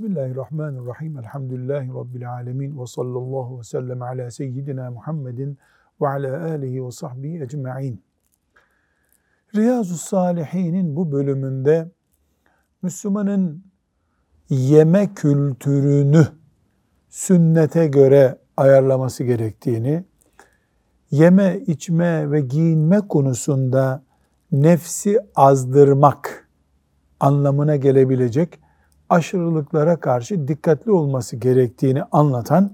Bismillahirrahmanirrahim. Elhamdülillahi Rabbil alemin. Ve sallallahu ve sellem ala seyyidina Muhammedin ve ala alihi ve sahbihi ecma'in. Riyazu Salihin'in bu bölümünde Müslümanın yeme kültürünü sünnete göre ayarlaması gerektiğini, yeme, içme ve giyinme konusunda nefsi azdırmak anlamına gelebilecek aşırılıklara karşı dikkatli olması gerektiğini anlatan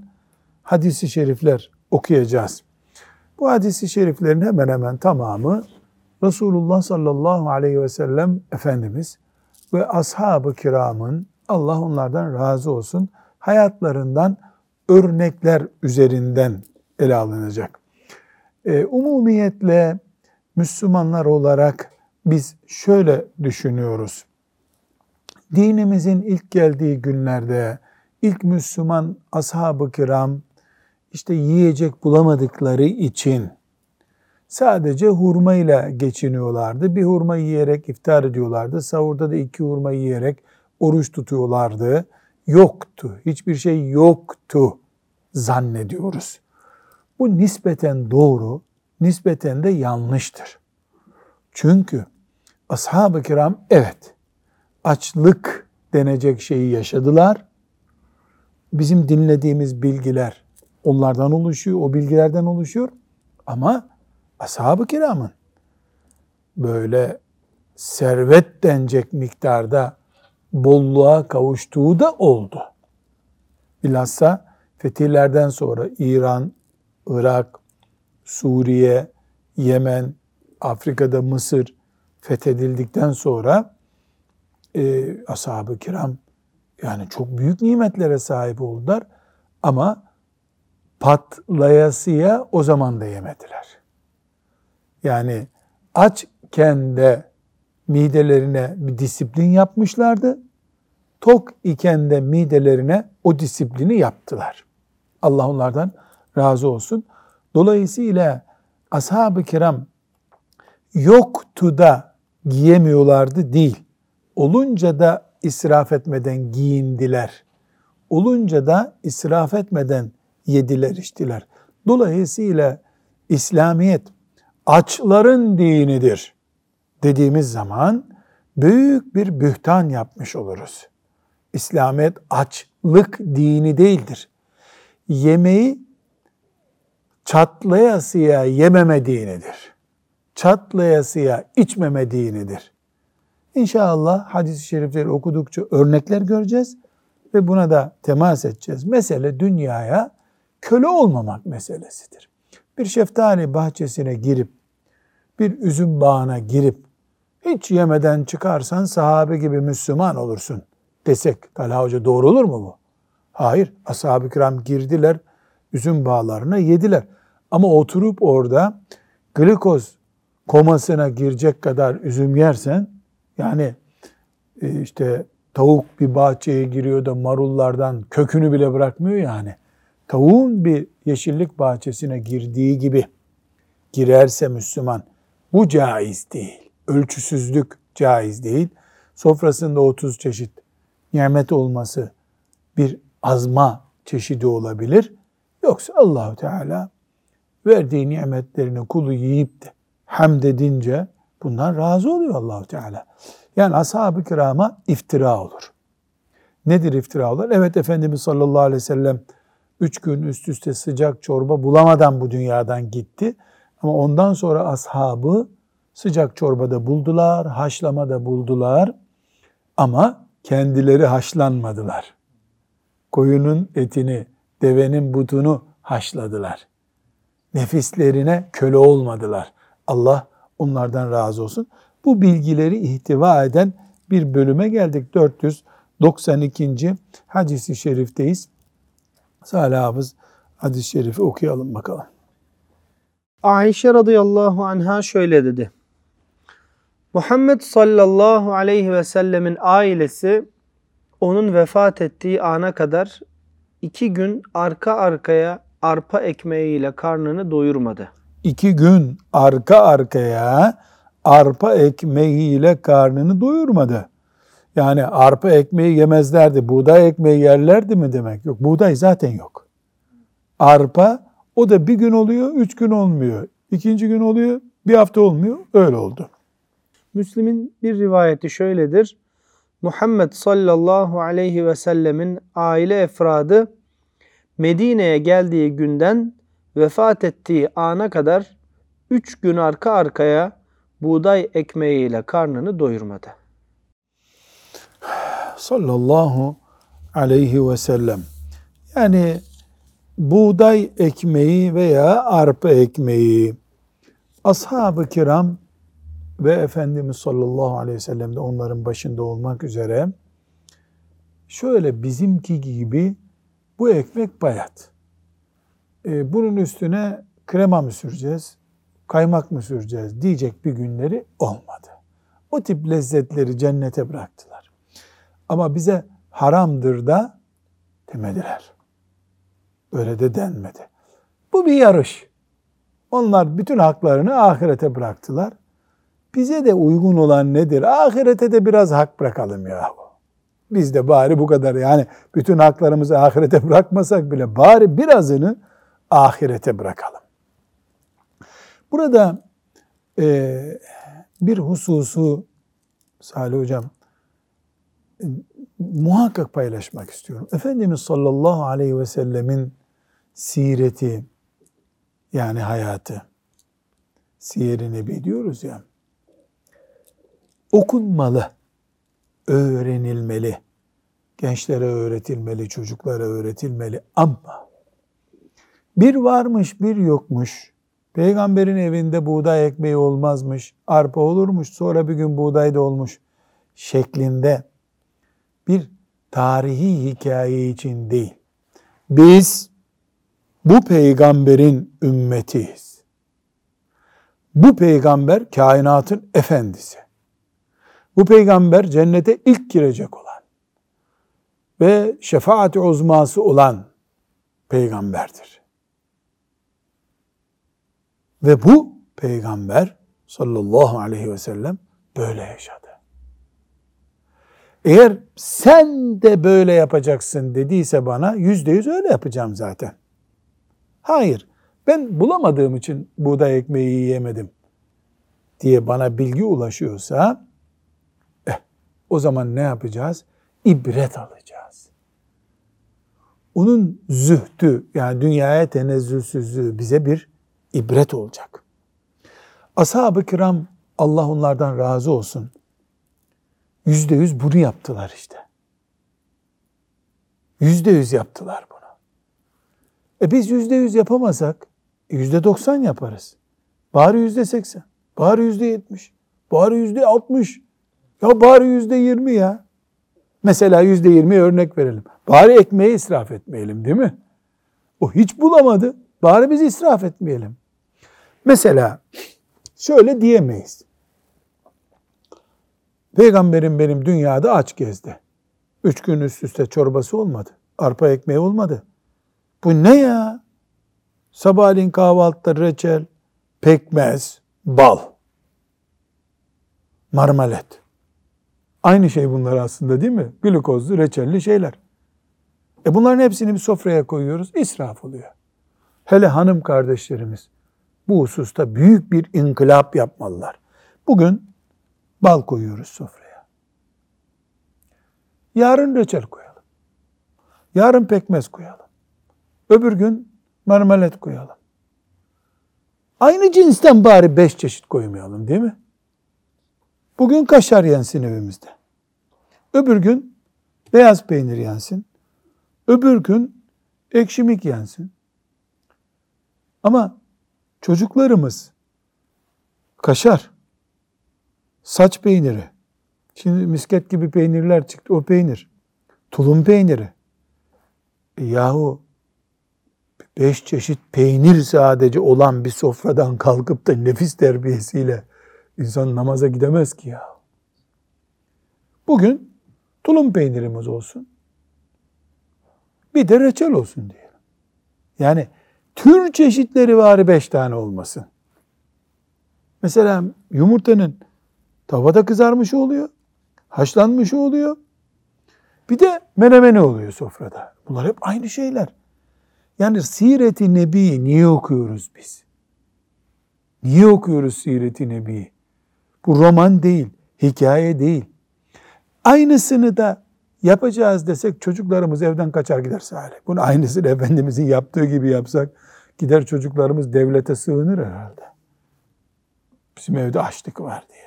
hadisi şerifler okuyacağız. Bu hadisi şeriflerin hemen hemen tamamı Resulullah sallallahu aleyhi ve sellem Efendimiz ve ashab-ı kiramın Allah onlardan razı olsun hayatlarından örnekler üzerinden ele alınacak. E, umumiyetle Müslümanlar olarak biz şöyle düşünüyoruz dinimizin ilk geldiği günlerde ilk Müslüman ashab-ı kiram işte yiyecek bulamadıkları için sadece hurma ile geçiniyorlardı. Bir hurma yiyerek iftar ediyorlardı. Sahurda da iki hurma yiyerek oruç tutuyorlardı. Yoktu. Hiçbir şey yoktu zannediyoruz. Bu nispeten doğru, nispeten de yanlıştır. Çünkü ashab-ı kiram evet açlık denecek şeyi yaşadılar. Bizim dinlediğimiz bilgiler onlardan oluşuyor, o bilgilerden oluşuyor. Ama ashab-ı kiramın böyle servet denecek miktarda bolluğa kavuştuğu da oldu. Bilhassa fetihlerden sonra İran, Irak, Suriye, Yemen, Afrika'da Mısır fethedildikten sonra e, ashab-ı kiram yani çok büyük nimetlere sahip oldular ama patlayasıya o zaman da yemediler. Yani açken de midelerine bir disiplin yapmışlardı. Tok iken de midelerine o disiplini yaptılar. Allah onlardan razı olsun. Dolayısıyla ashab-ı kiram yoktu da giyemiyorlardı değil olunca da israf etmeden giyindiler. Olunca da israf etmeden yediler içtiler. Dolayısıyla İslamiyet açların dinidir dediğimiz zaman büyük bir bühtan yapmış oluruz. İslamiyet açlık dini değildir. Yemeği çatlayasıya yememe dinidir. Çatlayasıya içmeme dinidir. İnşallah hadis-i şerifleri okudukça örnekler göreceğiz ve buna da temas edeceğiz. Mesele dünyaya köle olmamak meselesidir. Bir şeftali bahçesine girip, bir üzüm bağına girip, hiç yemeden çıkarsan sahabe gibi Müslüman olursun desek, Talha Hoca doğru olur mu bu? Hayır, ashab-ı kiram girdiler, üzüm bağlarına yediler. Ama oturup orada glikoz komasına girecek kadar üzüm yersen, yani e, işte tavuk bir bahçeye giriyor da marullardan kökünü bile bırakmıyor yani. Tavuğun bir yeşillik bahçesine girdiği gibi girerse Müslüman bu caiz değil. Ölçüsüzlük caiz değil. Sofrasında 30 çeşit nimet olması bir azma çeşidi olabilir. Yoksa Allahu Teala verdiği nimetlerini kulu yiyip de hamd edince Bundan razı oluyor Allahu Teala. Yani ashab-ı kirama iftira olur. Nedir iftira olur? Evet Efendimiz sallallahu aleyhi ve sellem üç gün üst üste sıcak çorba bulamadan bu dünyadan gitti. Ama ondan sonra ashabı sıcak çorbada buldular, haşlamada buldular. Ama kendileri haşlanmadılar. Koyunun etini, devenin butunu haşladılar. Nefislerine köle olmadılar. Allah onlardan razı olsun. Bu bilgileri ihtiva eden bir bölüme geldik. 492. hadisi şerifteyiz. Salih Hafız hadis-i şerifi okuyalım bakalım. Ayşe radıyallahu anha şöyle dedi. Muhammed sallallahu aleyhi ve sellemin ailesi onun vefat ettiği ana kadar iki gün arka arkaya arpa ekmeğiyle karnını doyurmadı iki gün arka arkaya arpa ekmeğiyle karnını doyurmadı. Yani arpa ekmeği yemezlerdi, buğday ekmeği yerlerdi mi demek yok. Buğday zaten yok. Arpa o da bir gün oluyor, üç gün olmuyor. İkinci gün oluyor, bir hafta olmuyor. Öyle oldu. Müslim'in bir rivayeti şöyledir. Muhammed sallallahu aleyhi ve sellemin aile efradı Medine'ye geldiği günden vefat ettiği ana kadar üç gün arka arkaya buğday ekmeğiyle karnını doyurmadı. Sallallahu aleyhi ve sellem. Yani buğday ekmeği veya arpa ekmeği ashab-ı kiram ve Efendimiz sallallahu aleyhi ve sellem de onların başında olmak üzere şöyle bizimki gibi bu ekmek bayat. Ee, bunun üstüne krema mı süreceğiz, kaymak mı süreceğiz diyecek bir günleri olmadı. O tip lezzetleri cennete bıraktılar. Ama bize haramdır da demediler. Böyle de denmedi. Bu bir yarış. Onlar bütün haklarını ahirete bıraktılar. Bize de uygun olan nedir? Ahirete de biraz hak bırakalım yahu. Biz de bari bu kadar yani bütün haklarımızı ahirete bırakmasak bile bari birazını ahirete bırakalım. Burada e, bir hususu Salih Hocam e, muhakkak paylaşmak istiyorum. Efendimiz sallallahu aleyhi ve sellemin sireti yani hayatı siyer-i nebi diyoruz ya okunmalı, öğrenilmeli, gençlere öğretilmeli, çocuklara öğretilmeli ama bir varmış bir yokmuş, peygamberin evinde buğday ekmeği olmazmış, arpa olurmuş, sonra bir gün buğday da olmuş şeklinde bir tarihi hikaye için değil. Biz bu peygamberin ümmetiyiz. Bu peygamber kainatın efendisi. Bu peygamber cennete ilk girecek olan ve şefaat uzması olan peygamberdir. Ve bu peygamber sallallahu aleyhi ve sellem böyle yaşadı. Eğer sen de böyle yapacaksın dediyse bana yüzde yüz öyle yapacağım zaten. Hayır, ben bulamadığım için buğday ekmeği yiyemedim diye bana bilgi ulaşıyorsa eh, o zaman ne yapacağız? İbret alacağız. Onun zühdü yani dünyaya tenezzülsüzlüğü bize bir ibret olacak. Ashab-ı kiram Allah onlardan razı olsun. Yüzde yüz bunu yaptılar işte. Yüzde yüz yaptılar bunu. E biz yüzde yüz yapamasak yüzde doksan yaparız. Bari yüzde seksen. Bari yüzde yetmiş. Bari yüzde altmış. Ya bari yüzde yirmi ya. Mesela yüzde yirmi örnek verelim. Bari ekmeği israf etmeyelim değil mi? O hiç bulamadı. Bari biz israf etmeyelim. Mesela şöyle diyemeyiz. Peygamberim benim dünyada aç gezdi. Üç gün üst üste çorbası olmadı. Arpa ekmeği olmadı. Bu ne ya? Sabahleyin kahvaltıda reçel, pekmez, bal, marmelat. Aynı şey bunlar aslında değil mi? Glukozlu, reçelli şeyler. E bunların hepsini bir sofraya koyuyoruz. israf oluyor. Hele hanım kardeşlerimiz bu hususta büyük bir inkılap yapmalılar. Bugün bal koyuyoruz sofraya. Yarın reçel koyalım. Yarın pekmez koyalım. Öbür gün marmelat koyalım. Aynı cinsten bari beş çeşit koymayalım değil mi? Bugün kaşar yensin evimizde. Öbür gün beyaz peynir yensin. Öbür gün ekşimik yensin. Ama çocuklarımız kaşar, saç peyniri, şimdi misket gibi peynirler çıktı o peynir, tulum peyniri. E yahu beş çeşit peynir sadece olan bir sofradan kalkıp da nefis terbiyesiyle insan namaza gidemez ki ya. Bugün tulum peynirimiz olsun. Bir de reçel olsun diyelim. Yani tür çeşitleri var beş tane olmasın. Mesela yumurtanın tavada kızarmış oluyor, haşlanmış oluyor. Bir de menemeni oluyor sofrada. Bunlar hep aynı şeyler. Yani Siret-i Nebi'yi niye okuyoruz biz? Niye okuyoruz Siret-i Nebi'yi? Bu roman değil, hikaye değil. Aynısını da yapacağız desek çocuklarımız evden kaçar gider Salih. Bunu aynısını Efendimizin yaptığı gibi yapsak gider çocuklarımız devlete sığınır herhalde. Bizim evde açlık var diye.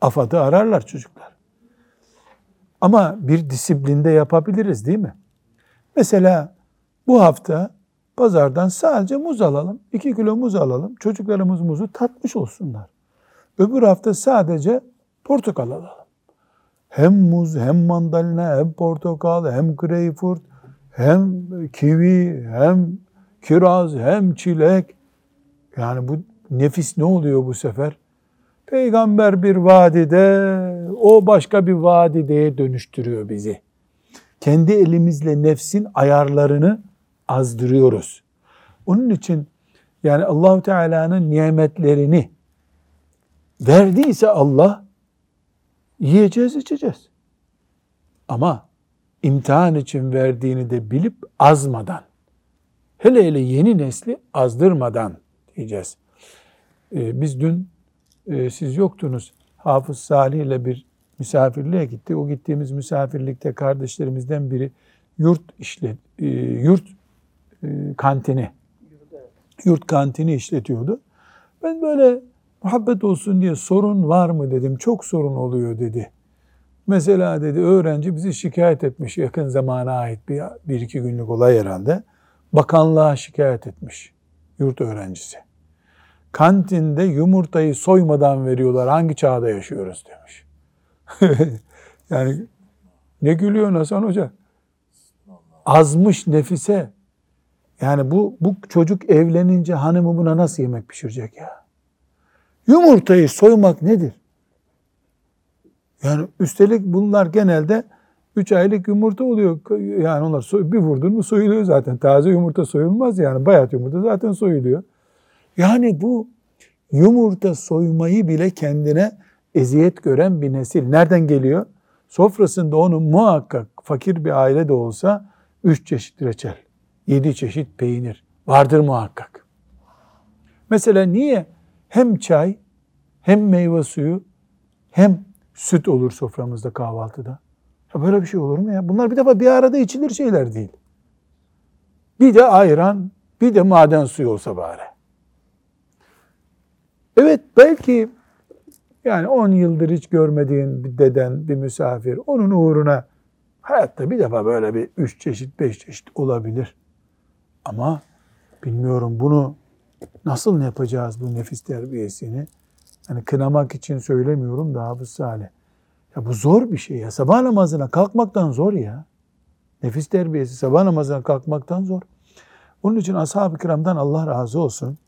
AFAD'ı ararlar çocuklar. Ama bir disiplinde yapabiliriz değil mi? Mesela bu hafta pazardan sadece muz alalım. 2 kilo muz alalım. Çocuklarımız muzu tatmış olsunlar. Öbür hafta sadece portakal alalım. Hem muz, hem mandalina, hem portakal, hem greyfurt, hem kivi, hem kiraz, hem çilek. Yani bu nefis ne oluyor bu sefer? Peygamber bir vadide, o başka bir vadideye dönüştürüyor bizi. Kendi elimizle nefsin ayarlarını azdırıyoruz. Onun için yani Allahu Teala'nın nimetlerini verdiyse Allah yiyeceğiz, içeceğiz. Ama imtihan için verdiğini de bilip azmadan, hele hele yeni nesli azdırmadan diyeceğiz. Ee, biz dün e, siz yoktunuz. Hafız Salih ile bir misafirliğe gitti. O gittiğimiz misafirlikte kardeşlerimizden biri yurt işlet, e, yurt e, kantini, yurt kantini işletiyordu. Ben böyle muhabbet olsun diye sorun var mı dedim. Çok sorun oluyor dedi. Mesela dedi öğrenci bizi şikayet etmiş yakın zamana ait bir, bir iki günlük olay herhalde. Bakanlığa şikayet etmiş yurt öğrencisi. Kantinde yumurtayı soymadan veriyorlar hangi çağda yaşıyoruz demiş. yani ne gülüyor Hasan Hoca? Azmış nefise. Yani bu, bu çocuk evlenince hanımı buna nasıl yemek pişirecek ya? Yumurtayı soymak nedir? Yani üstelik bunlar genelde 3 aylık yumurta oluyor. Yani onlar bir vurdun mu soyuluyor zaten. Taze yumurta soyulmaz yani. Bayat yumurta zaten soyuluyor. Yani bu yumurta soymayı bile kendine eziyet gören bir nesil. Nereden geliyor? Sofrasında onu muhakkak fakir bir aile de olsa üç çeşit reçel, yedi çeşit peynir vardır muhakkak. Mesela niye hem çay hem meyve suyu hem süt olur soframızda kahvaltıda? Ya böyle bir şey olur mu ya? Bunlar bir defa bir arada içilir şeyler değil. Bir de ayran, bir de maden suyu olsa bari. Evet belki yani 10 yıldır hiç görmediğin bir deden, bir misafir, onun uğruna hayatta bir defa böyle bir üç çeşit, beş çeşit olabilir. Ama bilmiyorum bunu nasıl yapacağız bu nefis terbiyesini? Yani kınamak için söylemiyorum da Hafız Salih. Ya bu zor bir şey ya. Sabah namazına kalkmaktan zor ya. Nefis terbiyesi sabah namazına kalkmaktan zor. Onun için ashab-ı kiramdan Allah razı olsun.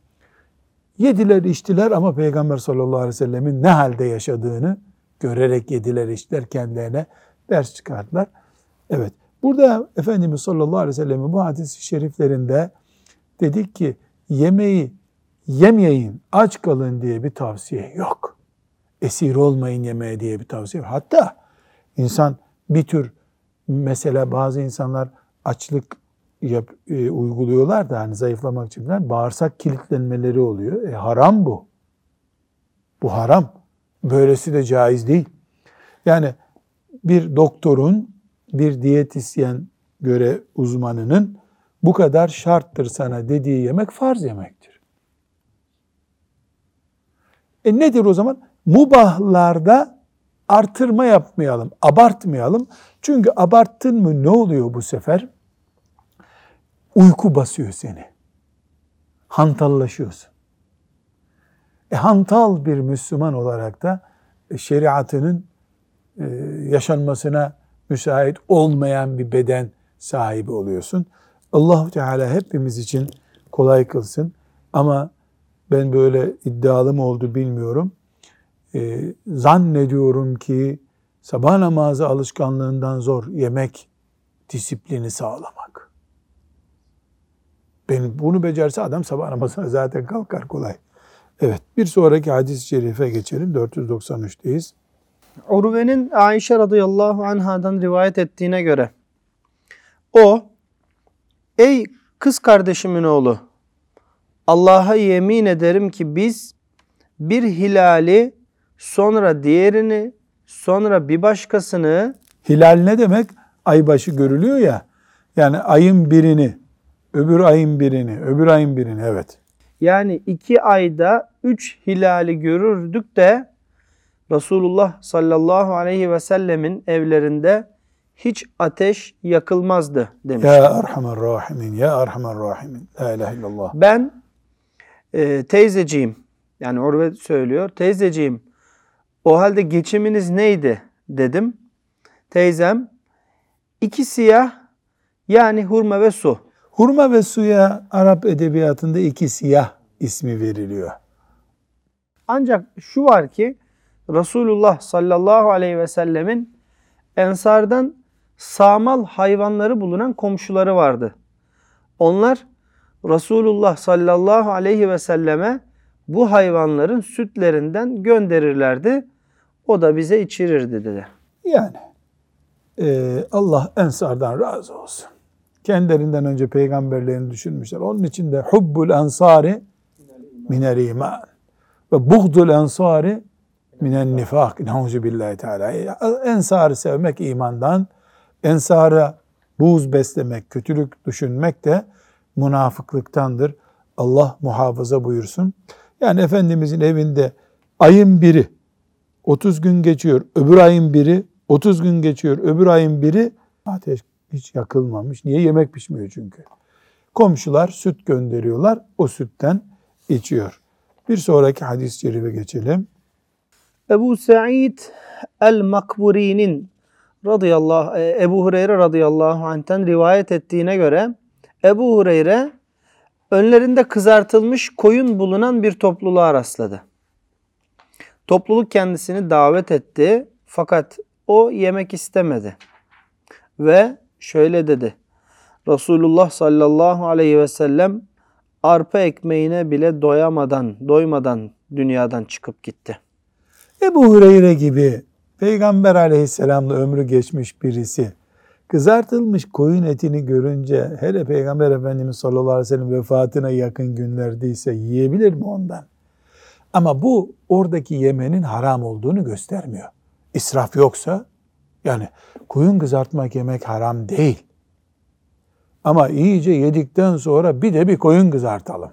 Yediler içtiler ama Peygamber sallallahu aleyhi ve sellemin ne halde yaşadığını görerek yediler içtiler kendilerine ders çıkardılar. Evet burada Efendimiz sallallahu aleyhi ve sellemin bu hadis-i şeriflerinde dedik ki yemeği yemeyin aç kalın diye bir tavsiye yok. Esir olmayın yemeğe diye bir tavsiye yok. Hatta insan bir tür mesela bazı insanlar açlık yap, e, uyguluyorlar da hani zayıflamak için falan bağırsak kilitlenmeleri oluyor. E, haram bu. Bu haram. Böylesi de caiz değil. Yani bir doktorun, bir diyetisyen göre uzmanının bu kadar şarttır sana dediği yemek farz yemektir. E nedir o zaman? Mubahlarda artırma yapmayalım, abartmayalım. Çünkü abarttın mı ne oluyor bu sefer? Uyku basıyor seni. Hantallaşıyorsun. E, hantal bir Müslüman olarak da e, şeriatının e, yaşanmasına müsait olmayan bir beden sahibi oluyorsun. allah Teala hepimiz için kolay kılsın. Ama ben böyle iddialı mı oldu bilmiyorum. E, zannediyorum ki sabah namazı alışkanlığından zor yemek disiplini sağlamak. Ben bunu becerse adam sabah namazına zaten kalkar kolay. Evet bir sonraki hadis-i şerife geçelim. 493'teyiz. Urve'nin Ayşe radıyallahu anhadan rivayet ettiğine göre o ey kız kardeşimin oğlu Allah'a yemin ederim ki biz bir hilali sonra diğerini sonra bir başkasını Hilal ne demek? Aybaşı görülüyor ya. Yani ayın birini, öbür ayın birini, öbür ayın birini evet. yani iki ayda üç hilali görürdük de Resulullah sallallahu aleyhi ve sellemin evlerinde hiç ateş yakılmazdı demiş. Ya Erhamer Rahimin, Ya Erhamer Rahimin. La ilahe illallah. Ben e, teyzeciğim yani Urve söylüyor teyzeciğim o halde geçiminiz neydi dedim. Teyzem iki siyah yani hurma ve su. Hurma ve suya Arap edebiyatında iki siyah ismi veriliyor. Ancak şu var ki Resulullah sallallahu aleyhi ve sellemin ensardan sağmal hayvanları bulunan komşuları vardı. Onlar Resulullah sallallahu aleyhi ve selleme bu hayvanların sütlerinden gönderirlerdi. O da bize içirirdi dedi. Yani e, Allah Ensar'dan razı olsun. Kendilerinden önce peygamberlerini düşünmüşler. Onun için de hubbul ensari minel iman ve buğdul ensari minen nifak. Nauzu billahi teala. Ensarı sevmek imandan, ensara buğz beslemek, kötülük düşünmek de münafıklıktandır. Allah muhafaza buyursun. Yani Efendimizin evinde ayın biri 30 gün geçiyor, öbür ayın biri 30 gün geçiyor, öbür ayın biri ateş hiç yakılmamış. Niye? Yemek pişmiyor çünkü. Komşular süt gönderiyorlar, o sütten içiyor. Bir sonraki hadis-i şerife geçelim. Ebu Sa'id el-Makburi'nin radıyallahu e, Ebu Hureyre radıyallahu anh'ten rivayet ettiğine göre Ebu Hureyre önlerinde kızartılmış koyun bulunan bir topluluğa rastladı. Topluluk kendisini davet etti fakat o yemek istemedi. Ve şöyle dedi. Resulullah sallallahu aleyhi ve sellem arpa ekmeğine bile doyamadan, doymadan dünyadan çıkıp gitti. Ebu Hureyre gibi Peygamber aleyhisselamla ömrü geçmiş birisi kızartılmış koyun etini görünce hele Peygamber Efendimiz sallallahu aleyhi ve sellem vefatına yakın günlerdeyse yiyebilir mi ondan? Ama bu oradaki yemenin haram olduğunu göstermiyor. İsraf yoksa yani koyun kızartmak yemek haram değil. Ama iyice yedikten sonra bir de bir koyun kızartalım.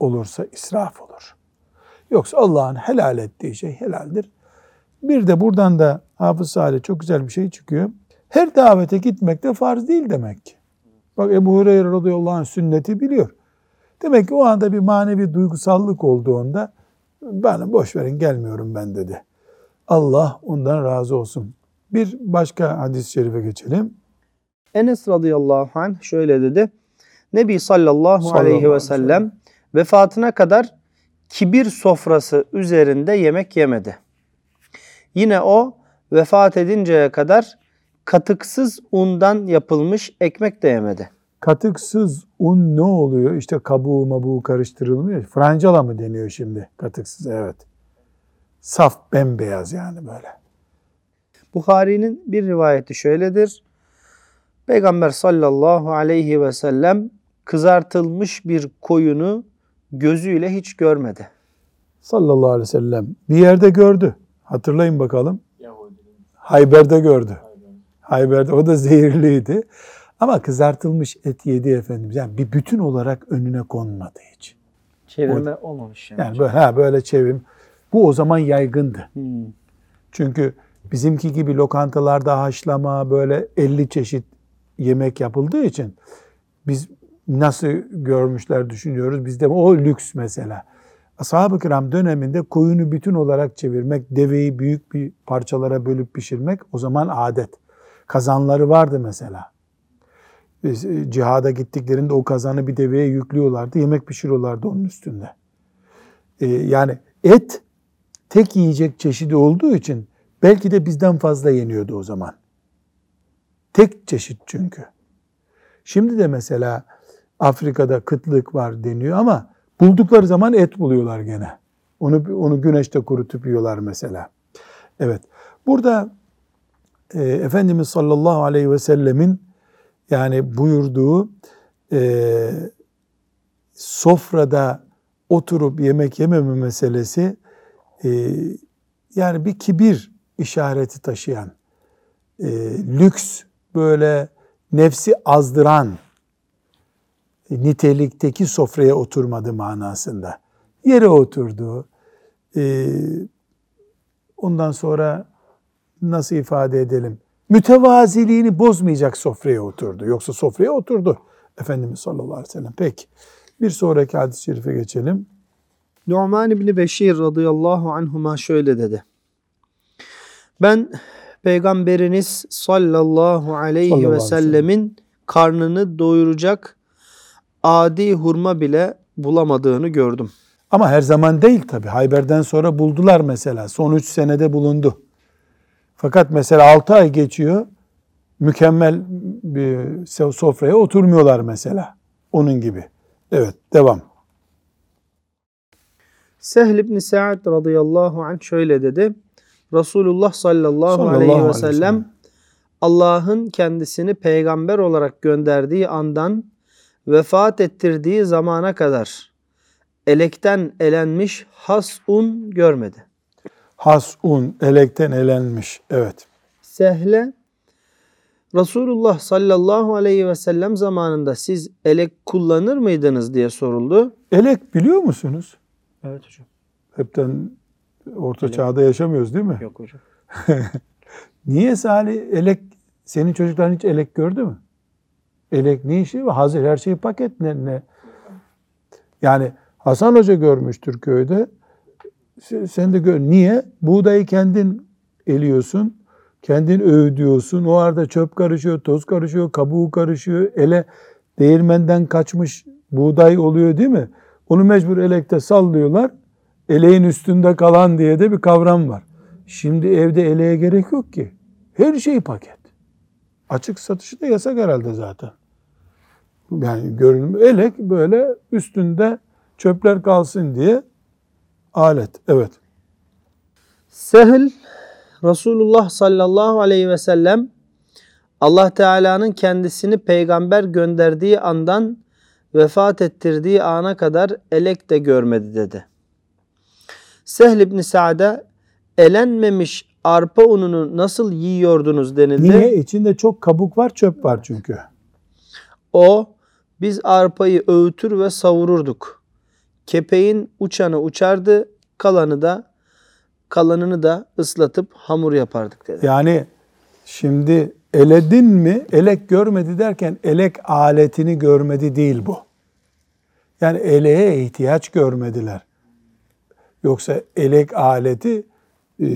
Olursa israf olur. Yoksa Allah'ın helal ettiği şey helaldir. Bir de buradan da Hafız Salih çok güzel bir şey çıkıyor. Her davete gitmek de farz değil demek ki. Bak Ebu Hureyre radıyallahu anh sünneti biliyor. Demek ki o anda bir manevi duygusallık olduğunda bana boş verin gelmiyorum ben dedi. Allah ondan razı olsun. Bir başka hadis-i şerife geçelim. Enes radıyallahu anh şöyle dedi. Nebi sallallahu, Sallallahu aleyhi ve sellem vefatına kadar kibir sofrası üzerinde yemek yemedi. Yine o vefat edinceye kadar katıksız undan yapılmış ekmek de yemedi. Katıksız un ne oluyor? İşte kabuğu mabuğu karıştırılmıyor. Francala mı deniyor şimdi? Katıksız evet. Saf bembeyaz yani böyle. Bukhari'nin bir rivayeti şöyledir. Peygamber sallallahu aleyhi ve sellem kızartılmış bir koyunu gözüyle hiç görmedi. Sallallahu aleyhi ve sellem bir yerde gördü. Hatırlayın bakalım. Hayber'de gördü. Hayber'de o da zehirliydi. Ama kızartılmış et yedi Efendimiz. Yani bir bütün olarak önüne konmadı hiç. Çevirme olmamış yani. Yani böyle, ha, böyle çevim. Bu o zaman yaygındı. Hmm. Çünkü bizimki gibi lokantalarda haşlama böyle 50 çeşit yemek yapıldığı için biz nasıl görmüşler düşünüyoruz. Bizde o lüks mesela. Ashab-ı kiram döneminde koyunu bütün olarak çevirmek, deveyi büyük bir parçalara bölüp pişirmek o zaman adet. Kazanları vardı mesela. Biz, e, cihada gittiklerinde o kazanı bir deveye yüklüyorlardı. Yemek pişiriyorlardı onun üstünde. Ee, yani et tek yiyecek çeşidi olduğu için belki de bizden fazla yeniyordu o zaman. Tek çeşit çünkü. Şimdi de mesela Afrika'da kıtlık var deniyor ama buldukları zaman et buluyorlar gene. Onu onu güneşte kurutup yiyorlar mesela. Evet. Burada e, Efendimiz sallallahu aleyhi ve sellemin yani buyurduğu e, sofrada oturup yemek yememe meselesi e, yani bir kibir işareti taşıyan, e, lüks böyle nefsi azdıran nitelikteki sofraya oturmadı manasında. Yere oturdu. E, ondan sonra nasıl ifade edelim? Mütevaziliğini bozmayacak sofraya oturdu. Yoksa sofraya oturdu Efendimiz sallallahu aleyhi ve sellem. Peki bir sonraki hadis-i şerife geçelim. Nu'man İbni Beşir radıyallahu anhuma şöyle dedi. Ben peygamberiniz sallallahu aleyhi Sallallahu ve aleyhi ve sellem. sellemin karnını doyuracak adi hurma bile bulamadığını gördüm. Ama her zaman değil tabi. Hayber'den sonra buldular mesela. Son 3 senede bulundu. Fakat mesela 6 ay geçiyor. Mükemmel bir sofraya oturmuyorlar mesela. Onun gibi. Evet devam. Sehl ibn Sa'd radıyallahu anh şöyle dedi. Resulullah sallallahu, Sallallahu aleyhi aleyhi ve sellem. Allah'ın kendisini peygamber olarak gönderdiği andan vefat ettirdiği zamana kadar elekten elenmiş has un görmedi. Has un elekten elenmiş. Evet. Sehle Resulullah sallallahu aleyhi ve sellem zamanında siz elek kullanır mıydınız diye soruldu. Elek biliyor musunuz? Evet hocam. Hepten orta Elek. çağda yaşamıyoruz değil mi? Yok hocam. Niye Salih elek senin çocukların hiç elek gördü mü? Elek ne işi var? Hazır her şeyi paket ne, ne? Yani Hasan Hoca görmüştür köyde. Sen- de gör. Niye? Buğdayı kendin eliyorsun. Kendin öğüdüyorsun. O arada çöp karışıyor, toz karışıyor, kabuğu karışıyor. Ele değirmenden kaçmış buğday oluyor değil mi? Onu mecbur elekte sallıyorlar. Eleğin üstünde kalan diye de bir kavram var. Şimdi evde eleğe gerek yok ki. Her şey paket. Açık satışı da yasak herhalde zaten. Yani görünüm elek böyle üstünde çöpler kalsın diye alet. Evet. Sehl Resulullah sallallahu aleyhi ve sellem Allah Teala'nın kendisini peygamber gönderdiği andan vefat ettirdiği ana kadar elek de görmedi dedi. Sehl ibn Sa'da elenmemiş arpa ununu nasıl yiyordunuz denildi. Niye? İçinde çok kabuk var, çöp var çünkü. O biz arpayı öğütür ve savururduk. Kepeğin uçanı uçardı, kalanı da kalanını da ıslatıp hamur yapardık dedi. Yani şimdi eledin mi? Elek görmedi derken elek aletini görmedi değil bu. Yani eleğe ihtiyaç görmediler. Yoksa elek aleti e,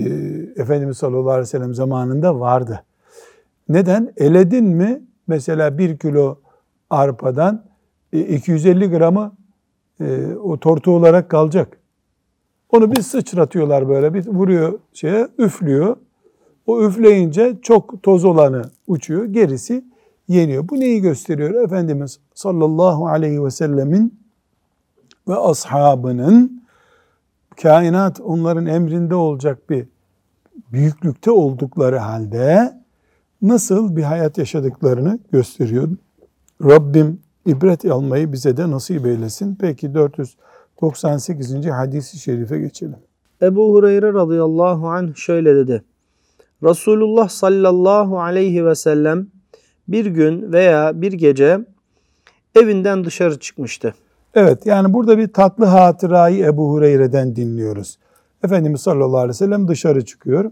Efendimiz sallallahu aleyhi ve sellem zamanında vardı. Neden? Eledin mi? Mesela bir kilo arpadan e, 250 gramı e, o tortu olarak kalacak. Onu bir sıçratıyorlar böyle bir vuruyor şeye üflüyor. O üfleyince çok toz olanı uçuyor. Gerisi yeniyor. Bu neyi gösteriyor? Efendimiz sallallahu aleyhi ve sellemin ve ashabının kainat onların emrinde olacak bir büyüklükte oldukları halde nasıl bir hayat yaşadıklarını gösteriyor. Rabbim ibret almayı bize de nasip eylesin. Peki 498. hadisi şerife geçelim. Ebu Hureyre radıyallahu anh şöyle dedi. Resulullah sallallahu aleyhi ve sellem bir gün veya bir gece evinden dışarı çıkmıştı. Evet yani burada bir tatlı hatırayı Ebu Hureyre'den dinliyoruz. Efendimiz sallallahu aleyhi ve sellem dışarı çıkıyor.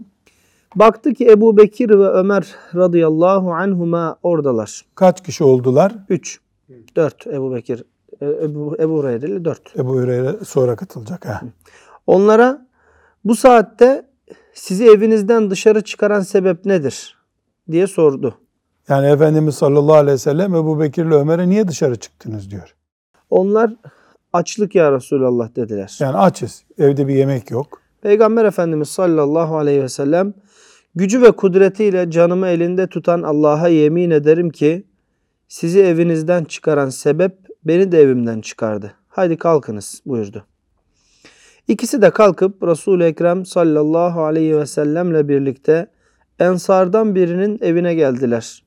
Baktı ki Ebu Bekir ve Ömer radıyallahu anhuma oradalar. Kaç kişi oldular? 3, 4 Ebu Bekir, e, Ebu, Ebu Hureyre ile 4. Ebu Hureyre sonra katılacak. Ha. Onlara bu saatte sizi evinizden dışarı çıkaran sebep nedir diye sordu. Yani Efendimiz sallallahu aleyhi ve sellem Ebu Bekir ile Ömer'e niye dışarı çıktınız diyor. Onlar açlık ya Resulallah dediler. Yani açız. Evde bir yemek yok. Peygamber Efendimiz sallallahu aleyhi ve sellem gücü ve kudretiyle canımı elinde tutan Allah'a yemin ederim ki sizi evinizden çıkaran sebep beni de evimden çıkardı. Haydi kalkınız buyurdu. İkisi de kalkıp Resul-i Ekrem sallallahu aleyhi ve sellemle birlikte Ensardan birinin evine geldiler.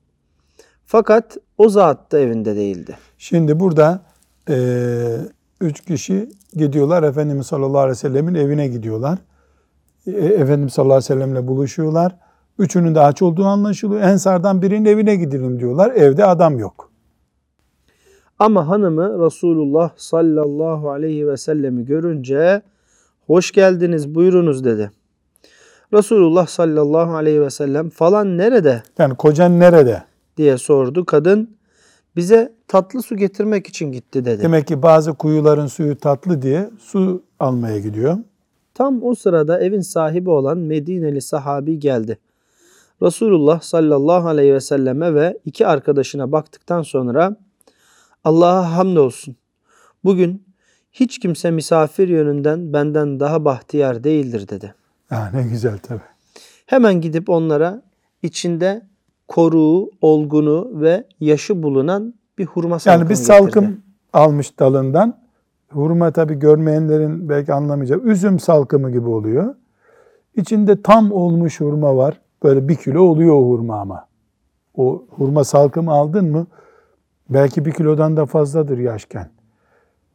Fakat o zat da evinde değildi. Şimdi burada eee, üç kişi gidiyorlar. Efendimiz sallallahu aleyhi ve sellemin evine gidiyorlar. E, Efendimiz sallallahu aleyhi ve sellemle buluşuyorlar. Üçünün de aç olduğu anlaşılıyor. Ensardan birinin evine gidelim diyorlar. Evde adam yok. Ama hanımı Resulullah sallallahu aleyhi ve sellemi görünce hoş geldiniz buyurunuz dedi. Resulullah sallallahu aleyhi ve sellem falan nerede Yani kocan nerede? diye sordu. Kadın bize tatlı su getirmek için gitti dedi. Demek ki bazı kuyuların suyu tatlı diye su almaya gidiyor. Tam o sırada evin sahibi olan Medineli sahabi geldi. Resulullah sallallahu aleyhi ve selleme ve iki arkadaşına baktıktan sonra Allah'a hamdolsun. Bugün hiç kimse misafir yönünden benden daha bahtiyar değildir dedi. Ya ne güzel tabii. Hemen gidip onlara içinde koruğu, olgunu ve yaşı bulunan bir hurma salkımı Yani bir getirdi. salkım almış dalından. Hurma tabii görmeyenlerin belki anlamayacağı üzüm salkımı gibi oluyor. İçinde tam olmuş hurma var. Böyle bir kilo oluyor o hurma ama. O hurma salkımı aldın mı belki bir kilodan da fazladır yaşken.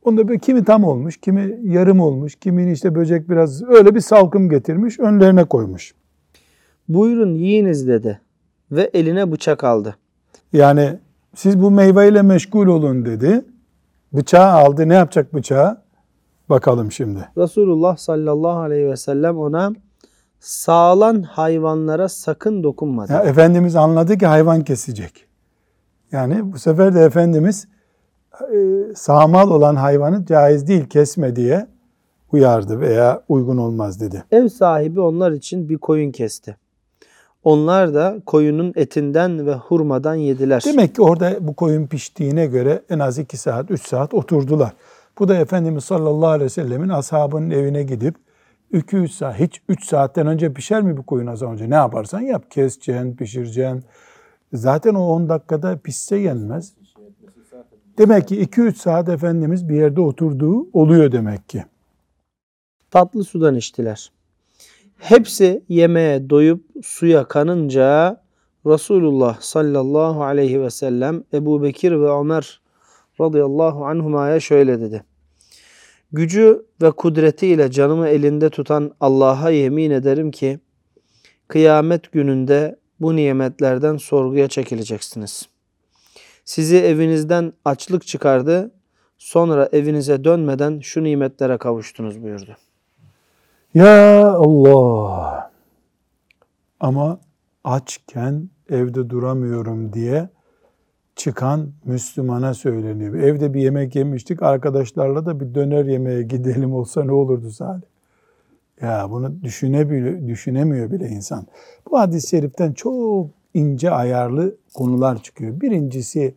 Onda bir kimi tam olmuş, kimi yarım olmuş, kimini işte böcek biraz öyle bir salkım getirmiş, önlerine koymuş. Buyurun yiyiniz dedi ve eline bıçak aldı. Yani siz bu meyveyle meşgul olun dedi. Bıçağı aldı. Ne yapacak bıçağı? Bakalım şimdi. Resulullah sallallahu aleyhi ve sellem ona sağlan hayvanlara sakın dokunma. Ya Efendimiz anladı ki hayvan kesecek. Yani bu sefer de Efendimiz e, sağmal olan hayvanı caiz değil kesme diye uyardı veya uygun olmaz dedi. Ev sahibi onlar için bir koyun kesti. Onlar da koyunun etinden ve hurmadan yediler. Demek ki orada bu koyun piştiğine göre en az iki saat, üç saat oturdular. Bu da Efendimiz sallallahu aleyhi ve sellemin ashabının evine gidip 2-3 saat, hiç 3 saatten önce pişer mi bu koyun az önce? Ne yaparsan yap. Keseceksin, pişireceksin. Zaten o 10 dakikada pişse yenmez. Demek ki 2-3 saat Efendimiz bir yerde oturduğu oluyor demek ki. Tatlı sudan içtiler. Hepsi yemeğe doyup suya kanınca Resulullah sallallahu aleyhi ve sellem Ebu Bekir ve Ömer radıyallahu anhumaya şöyle dedi. Gücü ve kudretiyle canımı elinde tutan Allah'a yemin ederim ki kıyamet gününde bu nimetlerden sorguya çekileceksiniz. Sizi evinizden açlık çıkardı, sonra evinize dönmeden şu nimetlere kavuştunuz buyurdu. Ya Allah! Ama açken evde duramıyorum diye çıkan Müslümana söyleniyor. Evde bir yemek yemiştik arkadaşlarla da bir döner yemeğe gidelim olsa ne olurdu Salih? Ya bunu düşünebiliyor, düşünemiyor bile insan. Bu hadis-i şeriften çok ince ayarlı konular çıkıyor. Birincisi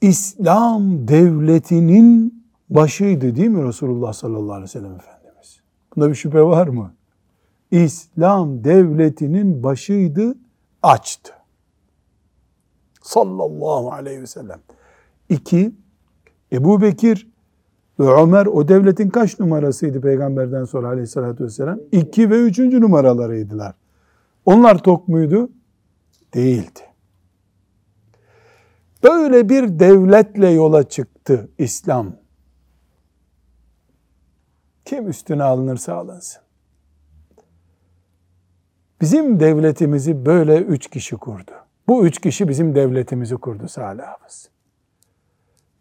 İslam devletinin başıydı değil mi Resulullah sallallahu aleyhi ve sellem Efendimiz? Bunda bir şüphe var mı? İslam devletinin başıydı, açtı. Sallallahu aleyhi ve sellem. İki, Ebu Bekir ve Ömer o devletin kaç numarasıydı peygamberden sonra aleyhissalatü vesselam? İki ve üçüncü numaralarıydılar. Onlar tok muydu? Değildi. Böyle bir devletle yola çıktı İslam. Kim üstüne alınırsa alınsın. Bizim devletimizi böyle üç kişi kurdu. Bu üç kişi bizim devletimizi kurdu Salih.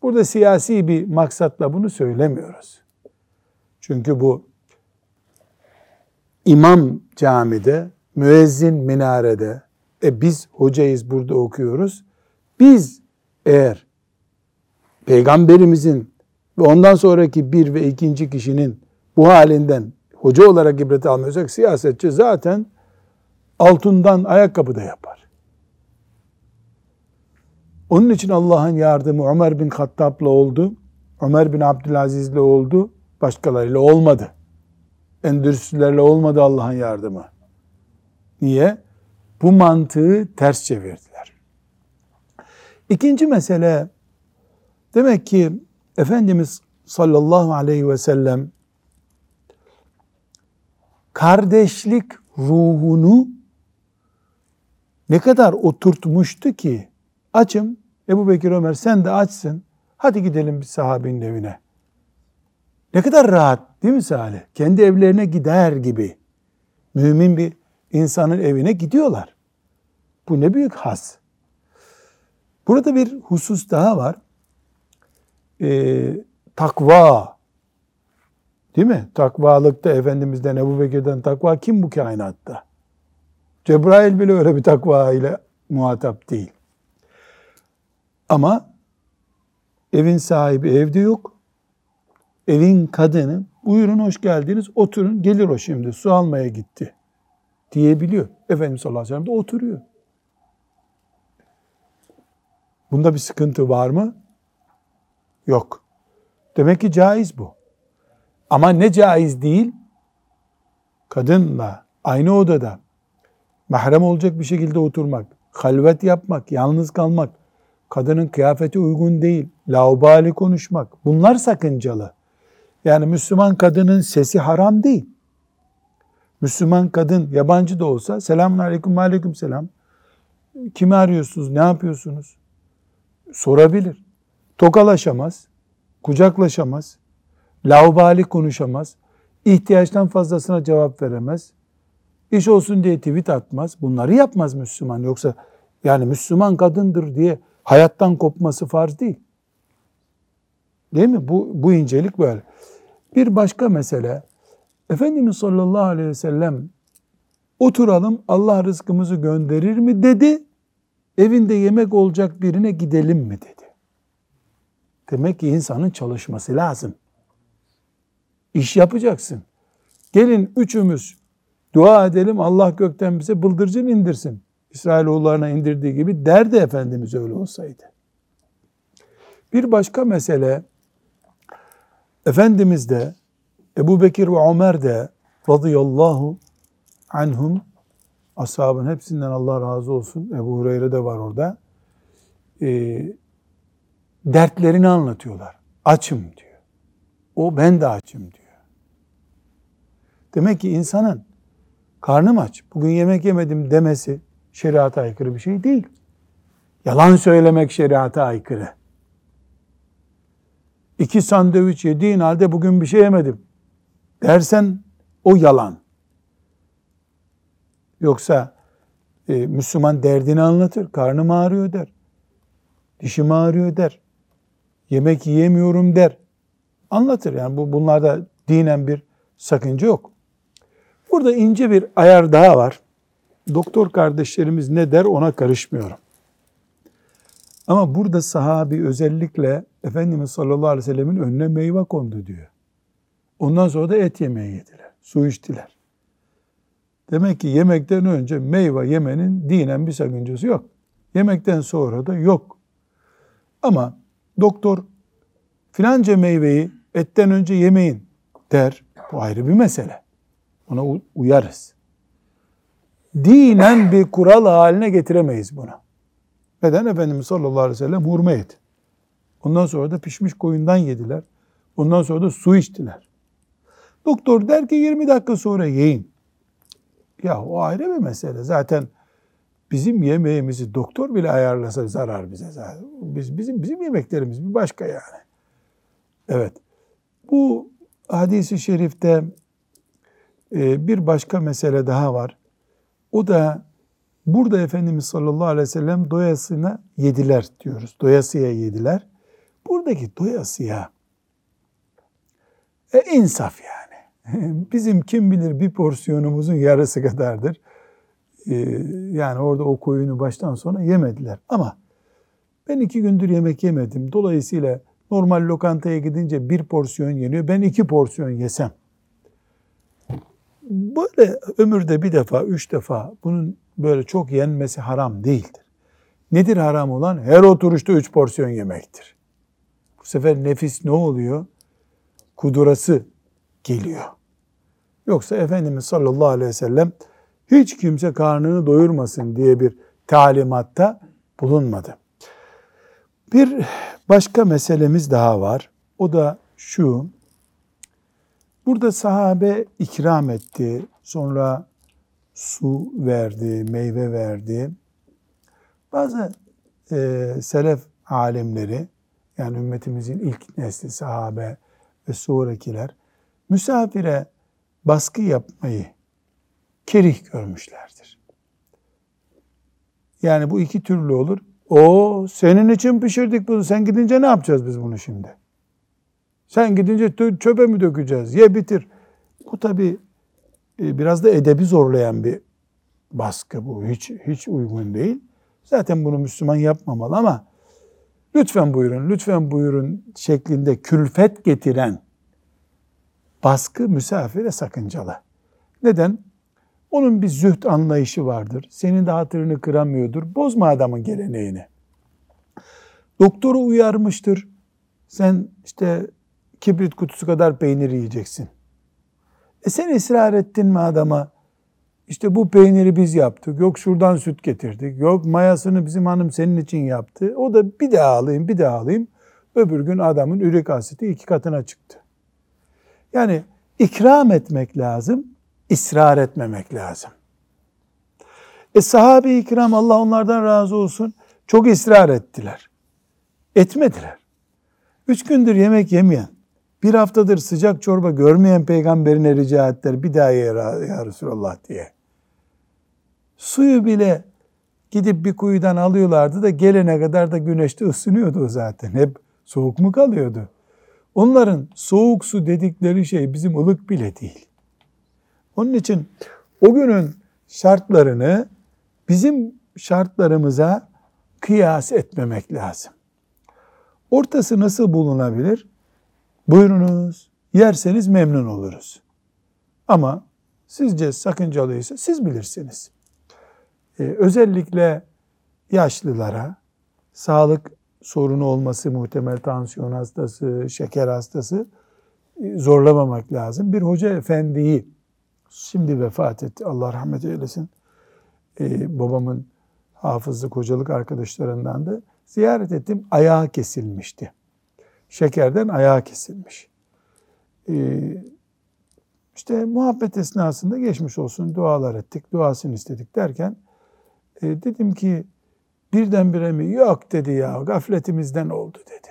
Burada siyasi bir maksatla bunu söylemiyoruz. Çünkü bu imam camide, müezzin minarede, e biz hocayız burada okuyoruz. Biz eğer peygamberimizin ve ondan sonraki bir ve ikinci kişinin bu halinden hoca olarak ibret almıyorsak siyasetçi zaten altından ayakkabı da yapar. Onun için Allah'ın yardımı Ömer bin Hattab'la oldu. Ömer bin Abdülaziz'le oldu. Başkalarıyla olmadı. Endüstrilerle olmadı Allah'ın yardımı. Niye? Bu mantığı ters çevirdiler. İkinci mesele demek ki Efendimiz sallallahu aleyhi ve sellem kardeşlik ruhunu ne kadar oturtmuştu ki açım Ebu Bekir Ömer sen de açsın hadi gidelim bir sahabinin evine. Ne kadar rahat değil mi Salih? Kendi evlerine gider gibi. Mümin bir insanın evine gidiyorlar. Bu ne büyük has. Burada bir husus daha var. Ee, takva. Değil mi? Takvalıkta Efendimiz'den Ebu Bekir'den takva kim bu kainatta? Cebrail bile öyle bir takva ile muhatap değil. Ama evin sahibi evde yok. Evin kadını buyurun hoş geldiniz oturun gelir o şimdi su almaya gitti diyebiliyor. Efendimiz sallallahu aleyhi ve sellem de oturuyor. Bunda bir sıkıntı var mı? Yok. Demek ki caiz bu. Ama ne caiz değil? Kadınla aynı odada mahrem olacak bir şekilde oturmak, halvet yapmak, yalnız kalmak, kadının kıyafeti uygun değil, laubali konuşmak. Bunlar sakıncalı. Yani Müslüman kadının sesi haram değil. Müslüman kadın yabancı da olsa selamun aleyküm aleyküm selam. Kimi arıyorsunuz, ne yapıyorsunuz? Sorabilir. Tokalaşamaz, kucaklaşamaz, laubali konuşamaz, ihtiyaçtan fazlasına cevap veremez, iş olsun diye tweet atmaz. Bunları yapmaz Müslüman. Yoksa yani Müslüman kadındır diye hayattan kopması farz değil. Değil mi? Bu, bu incelik böyle. Bir başka mesele, Efendimiz sallallahu aleyhi ve sellem oturalım Allah rızkımızı gönderir mi dedi, evinde yemek olacak birine gidelim mi dedi. Demek ki insanın çalışması lazım. İş yapacaksın. Gelin üçümüz dua edelim Allah gökten bize bıldırcın indirsin. İsrailoğullarına indirdiği gibi derdi Efendimiz öyle olsaydı. Bir başka mesele, Efendimiz de Ebu Bekir ve Ömer de radıyallahu anhum ashabın hepsinden Allah razı olsun. Ebu Hureyre de var orada. E, dertlerini anlatıyorlar. Açım diyor. O ben de açım diyor. Demek ki insanın karnım aç, bugün yemek yemedim demesi şeriata aykırı bir şey değil. Yalan söylemek şeriata aykırı. İki sandviç yediğin halde bugün bir şey yemedim dersen o yalan. Yoksa e, Müslüman derdini anlatır. Karnım ağrıyor der. Dişim ağrıyor der. Yemek yiyemiyorum der. Anlatır. Yani bu bunlarda dinen bir sakınca yok. Burada ince bir ayar daha var. Doktor kardeşlerimiz ne der ona karışmıyorum. Ama burada sahabi özellikle Efendimiz sallallahu aleyhi ve sellemin önüne meyve kondu diyor. Ondan sonra da et yemeği yediler. Su içtiler. Demek ki yemekten önce meyve yemenin dinen bir sakıncası yok. Yemekten sonra da yok. Ama doktor filanca meyveyi etten önce yemeyin der. Bu ayrı bir mesele. Ona uyarız. Dinen bir kural haline getiremeyiz buna. Neden? Efendimiz sallallahu aleyhi ve sellem hurma yedi. Ondan sonra da pişmiş koyundan yediler. Ondan sonra da su içtiler. Doktor der ki 20 dakika sonra yiyin. Ya o ayrı bir mesele. Zaten bizim yemeğimizi doktor bile ayarlasa zarar bize zaten. Biz, bizim, bizim yemeklerimiz bir başka yani. Evet. Bu hadisi şerifte e, bir başka mesele daha var. O da burada Efendimiz sallallahu aleyhi ve sellem doyasına yediler diyoruz. Doyasıya yediler. Buradaki doyasıya e, insaf yani. Bizim kim bilir bir porsiyonumuzun yarısı kadardır. Ee, yani orada o koyunu baştan sona yemediler. Ama ben iki gündür yemek yemedim. Dolayısıyla normal lokantaya gidince bir porsiyon yeniyor. Ben iki porsiyon yesem. Böyle ömürde bir defa, üç defa bunun böyle çok yenmesi haram değildir. Nedir haram olan? Her oturuşta üç porsiyon yemektir. Bu sefer nefis ne oluyor? Kudurası geliyor. Yoksa Efendimiz sallallahu aleyhi ve sellem hiç kimse karnını doyurmasın diye bir talimatta bulunmadı. Bir başka meselemiz daha var. O da şu. Burada sahabe ikram etti, Sonra su verdi, meyve verdi. Bazı e, selef alimleri yani ümmetimizin ilk nesli sahabe ve sonrakiler misafire baskı yapmayı kerih görmüşlerdir. Yani bu iki türlü olur. O senin için pişirdik bunu. Sen gidince ne yapacağız biz bunu şimdi? Sen gidince çöpe mi dökeceğiz? Ye bitir. Bu tabi biraz da edebi zorlayan bir baskı bu. Hiç hiç uygun değil. Zaten bunu Müslüman yapmamalı ama lütfen buyurun, lütfen buyurun şeklinde külfet getiren baskı misafire sakıncalı. Neden? Onun bir zühd anlayışı vardır. Senin de hatırını kıramıyordur. Bozma adamın geleneğini. Doktoru uyarmıştır. Sen işte kibrit kutusu kadar peynir yiyeceksin. E sen ısrar ettin mi adama? İşte bu peyniri biz yaptık. Yok şuradan süt getirdik. Yok mayasını bizim hanım senin için yaptı. O da bir daha alayım, bir daha alayım. Öbür gün adamın ürik asiti iki katına çıktı. Yani ikram etmek lazım, ısrar etmemek lazım. E sahabe-i Allah onlardan razı olsun çok ısrar ettiler. Etmediler. Üç gündür yemek yemeyen, bir haftadır sıcak çorba görmeyen peygamberine rica ettiler bir daha ye ya Resulallah diye. Suyu bile gidip bir kuyudan alıyorlardı da gelene kadar da güneşte ısınıyordu zaten. Hep soğuk mu kalıyordu? Onların soğuk su dedikleri şey bizim ılık bile değil. Onun için o günün şartlarını bizim şartlarımıza kıyas etmemek lazım. Ortası nasıl bulunabilir? Buyurunuz, yerseniz memnun oluruz. Ama sizce sakıncalıysa siz bilirsiniz. Ee, özellikle yaşlılara, sağlık sorunu olması muhtemel tansiyon hastası, şeker hastası e, zorlamamak lazım. Bir hoca efendiyi şimdi vefat etti. Allah rahmet eylesin. Ee, babamın hafızlık hocalık arkadaşlarından da ziyaret ettim. Ayağı kesilmişti. Şekerden ayağı kesilmiş. Ee, işte muhabbet esnasında geçmiş olsun dualar ettik, duasını istedik derken e, dedim ki birdenbire mi? Yok dedi ya gafletimizden oldu dedi.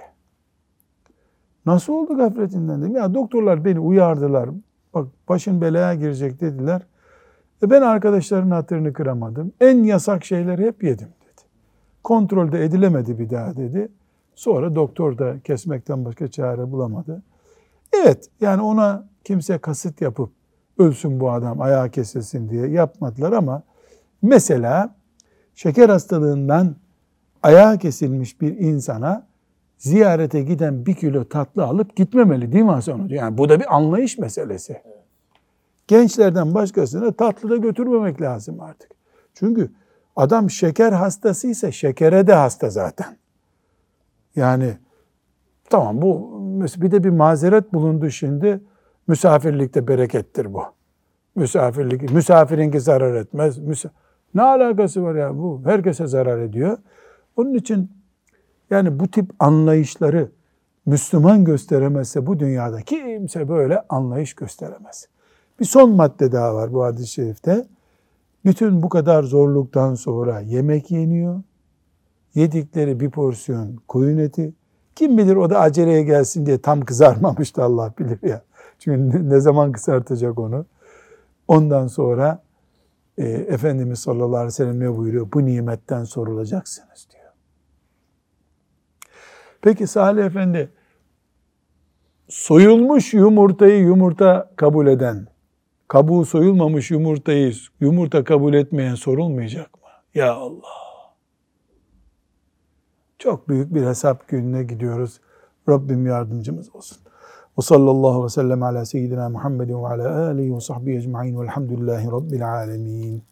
Nasıl oldu gafletinden dedim. Ya doktorlar beni uyardılar. Bak başın belaya girecek dediler. E ben arkadaşların hatırını kıramadım. En yasak şeyleri hep yedim dedi. Kontrolde edilemedi bir daha dedi. Sonra doktor da kesmekten başka çare bulamadı. Evet yani ona kimse kasıt yapıp ölsün bu adam ayağı kesilsin diye yapmadılar ama mesela şeker hastalığından ayağı kesilmiş bir insana ziyarete giden bir kilo tatlı alıp gitmemeli değil mi Hasan Hoca? Yani bu da bir anlayış meselesi. Gençlerden başkasına tatlı da götürmemek lazım artık. Çünkü adam şeker hastasıysa şekere de hasta zaten. Yani tamam bu bir de bir mazeret bulundu şimdi. Misafirlikte berekettir bu. Misafirlik, misafirinki zarar etmez. Misa ne alakası var ya bu? Herkese zarar ediyor. Onun için yani bu tip anlayışları Müslüman gösteremezse bu dünyada kimse böyle anlayış gösteremez. Bir son madde daha var bu hadis-i şerifte. Bütün bu kadar zorluktan sonra yemek yeniyor. Yedikleri bir porsiyon koyun eti. Kim bilir o da aceleye gelsin diye tam kızarmamıştı Allah bilir ya. Çünkü ne zaman kısartacak onu. Ondan sonra e, Efendimiz sallallahu aleyhi ve sellem ne buyuruyor? Bu nimetten sorulacaksınız diyor. Peki Salih Efendi soyulmuş yumurtayı yumurta kabul eden, kabuğu soyulmamış yumurtayı yumurta kabul etmeyen sorulmayacak mı? Ya Allah! Çok büyük bir hesap gününe gidiyoruz. Rabbim yardımcımız olsun. Ve sallallahu ve sellem ala seyyidina Muhammedin ve ala alihi ve sahbihi ecma'in velhamdülillahi rabbil alemin.